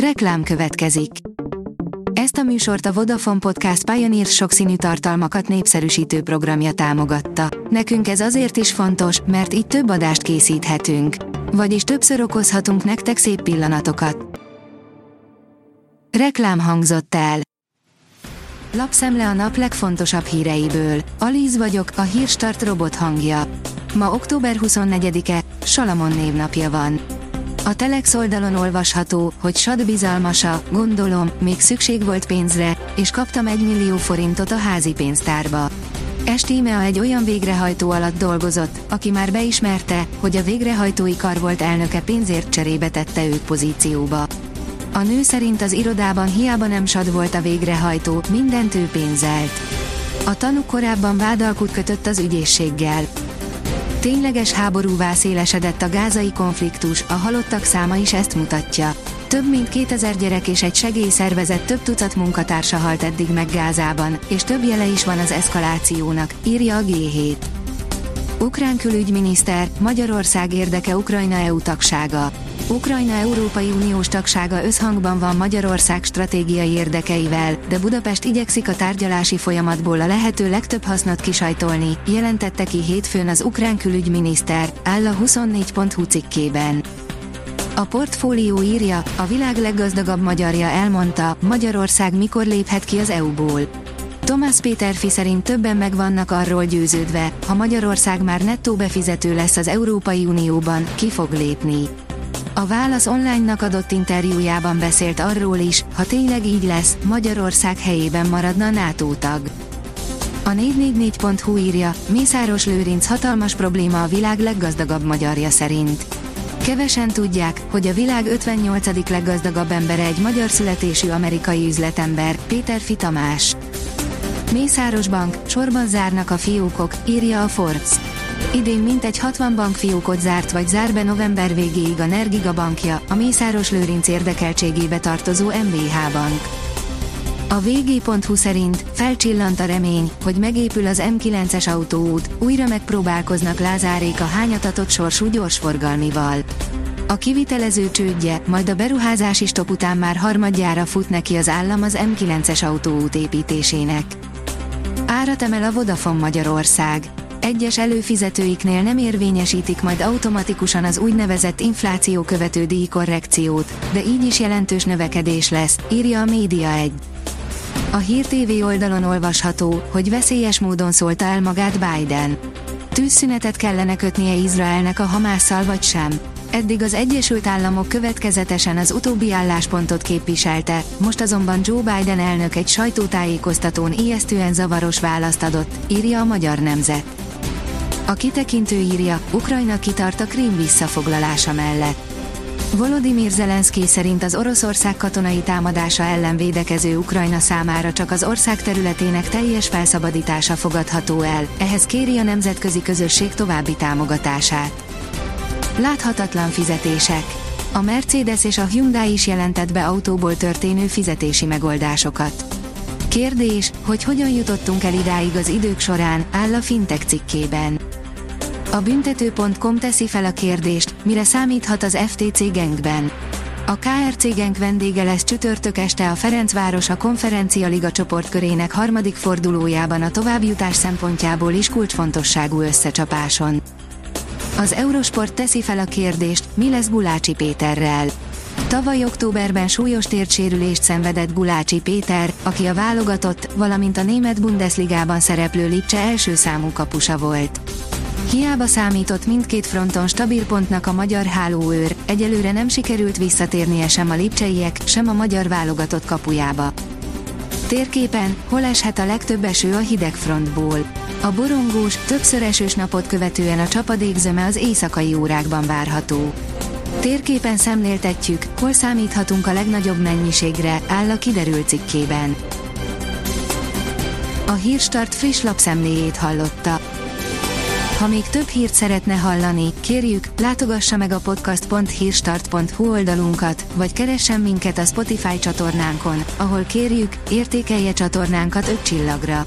Reklám következik. Ezt a műsort a Vodafone Podcast Pioneer sokszínű tartalmakat népszerűsítő programja támogatta. Nekünk ez azért is fontos, mert így több adást készíthetünk. Vagyis többször okozhatunk nektek szép pillanatokat. Reklám hangzott el. Lapszemle a nap legfontosabb híreiből. Alíz vagyok, a hírstart robot hangja. Ma október 24-e, Salamon névnapja van. A Telex oldalon olvasható, hogy sad bizalmasa, gondolom, még szükség volt pénzre, és kaptam egy millió forintot a házi pénztárba. Estíme egy olyan végrehajtó alatt dolgozott, aki már beismerte, hogy a végrehajtói kar volt elnöke pénzért cserébe tette őt pozícióba. A nő szerint az irodában hiába nem sad volt a végrehajtó, mindent ő pénzelt. A tanú korábban vádalkut kötött az ügyészséggel. Tényleges háborúvá szélesedett a gázai konfliktus, a halottak száma is ezt mutatja. Több mint 2000 gyerek és egy segélyszervezet több tucat munkatársa halt eddig meg Gázában, és több jele is van az eszkalációnak, írja a G7. Ukrán külügyminiszter, Magyarország érdeke Ukrajna EU tagsága. Ukrajna Európai Uniós tagsága összhangban van Magyarország stratégiai érdekeivel, de Budapest igyekszik a tárgyalási folyamatból a lehető legtöbb hasznot kisajtolni, jelentette ki hétfőn az ukrán külügyminiszter, áll a 24.hu cikkében. A portfólió írja, a világ leggazdagabb magyarja elmondta, Magyarország mikor léphet ki az EU-ból. Thomas Péterfi szerint többen meg vannak arról győződve, ha Magyarország már nettó befizető lesz az Európai Unióban, ki fog lépni. A Válasz online-nak adott interjújában beszélt arról is, ha tényleg így lesz, Magyarország helyében maradna NATO tag. A 444.hu írja, Mészáros Lőrinc hatalmas probléma a világ leggazdagabb magyarja szerint. Kevesen tudják, hogy a világ 58. leggazdagabb embere egy magyar születésű amerikai üzletember, Péter Fitamás. Mészáros Bank, sorban zárnak a fiókok, írja a Forbes. Idén mintegy 60 bankfiókot zárt vagy zár be november végéig a Nergiga bankja, a Mészáros Lőrinc érdekeltségébe tartozó MBH bank. A vg.hu szerint felcsillant a remény, hogy megépül az M9-es autóút, újra megpróbálkoznak Lázárék a hányatatott sorsú gyorsforgalmival. A kivitelező csődje, majd a beruházási stop után már harmadjára fut neki az állam az M9-es autóút építésének. Árat emel a Vodafone Magyarország egyes előfizetőiknél nem érvényesítik majd automatikusan az úgynevezett infláció követő díjkorrekciót, de így is jelentős növekedés lesz, írja a Média 1. A Hír TV oldalon olvasható, hogy veszélyes módon szólta el magát Biden. Tűzszünetet kellene kötnie Izraelnek a Hamásszal vagy sem. Eddig az Egyesült Államok következetesen az utóbbi álláspontot képviselte, most azonban Joe Biden elnök egy sajtótájékoztatón ijesztően zavaros választ adott, írja a Magyar Nemzet. A kitekintő írja, Ukrajna kitart a Krím visszafoglalása mellett. Volodymyr Zelenszky szerint az Oroszország katonai támadása ellen védekező Ukrajna számára csak az ország területének teljes felszabadítása fogadható el, ehhez kéri a nemzetközi közösség további támogatását. Láthatatlan fizetések. A Mercedes és a Hyundai is jelentett be autóból történő fizetési megoldásokat. Kérdés, hogy hogyan jutottunk el idáig az idők során, áll a Fintech cikkében. A büntető.com teszi fel a kérdést, mire számíthat az FTC Gengben. A KRC Genk vendége lesz csütörtök este a Ferencváros a Konferencia Liga csoportkörének harmadik fordulójában a továbbjutás szempontjából is kulcsfontosságú összecsapáson. Az Eurosport teszi fel a kérdést, mi lesz Gulácsi Péterrel. Tavaly októberben súlyos térdsérülést szenvedett Gulácsi Péter, aki a válogatott, valamint a német Bundesligában szereplő Lipcse első számú kapusa volt. Hiába számított mindkét fronton stabil pontnak a magyar hálóőr, egyelőre nem sikerült visszatérnie sem a lipcseiek, sem a magyar válogatott kapujába. Térképen, hol eshet a legtöbb eső a hidegfrontból. A borongós, többször esős napot követően a csapadékzöme az éjszakai órákban várható. Térképen szemléltetjük, hol számíthatunk a legnagyobb mennyiségre, áll a kiderült cikkében. A Hírstart friss lapszemléjét hallotta. Ha még több hírt szeretne hallani, kérjük, látogassa meg a podcast.hírstart.hu oldalunkat, vagy keressen minket a Spotify csatornánkon, ahol kérjük, értékelje csatornánkat 5 csillagra.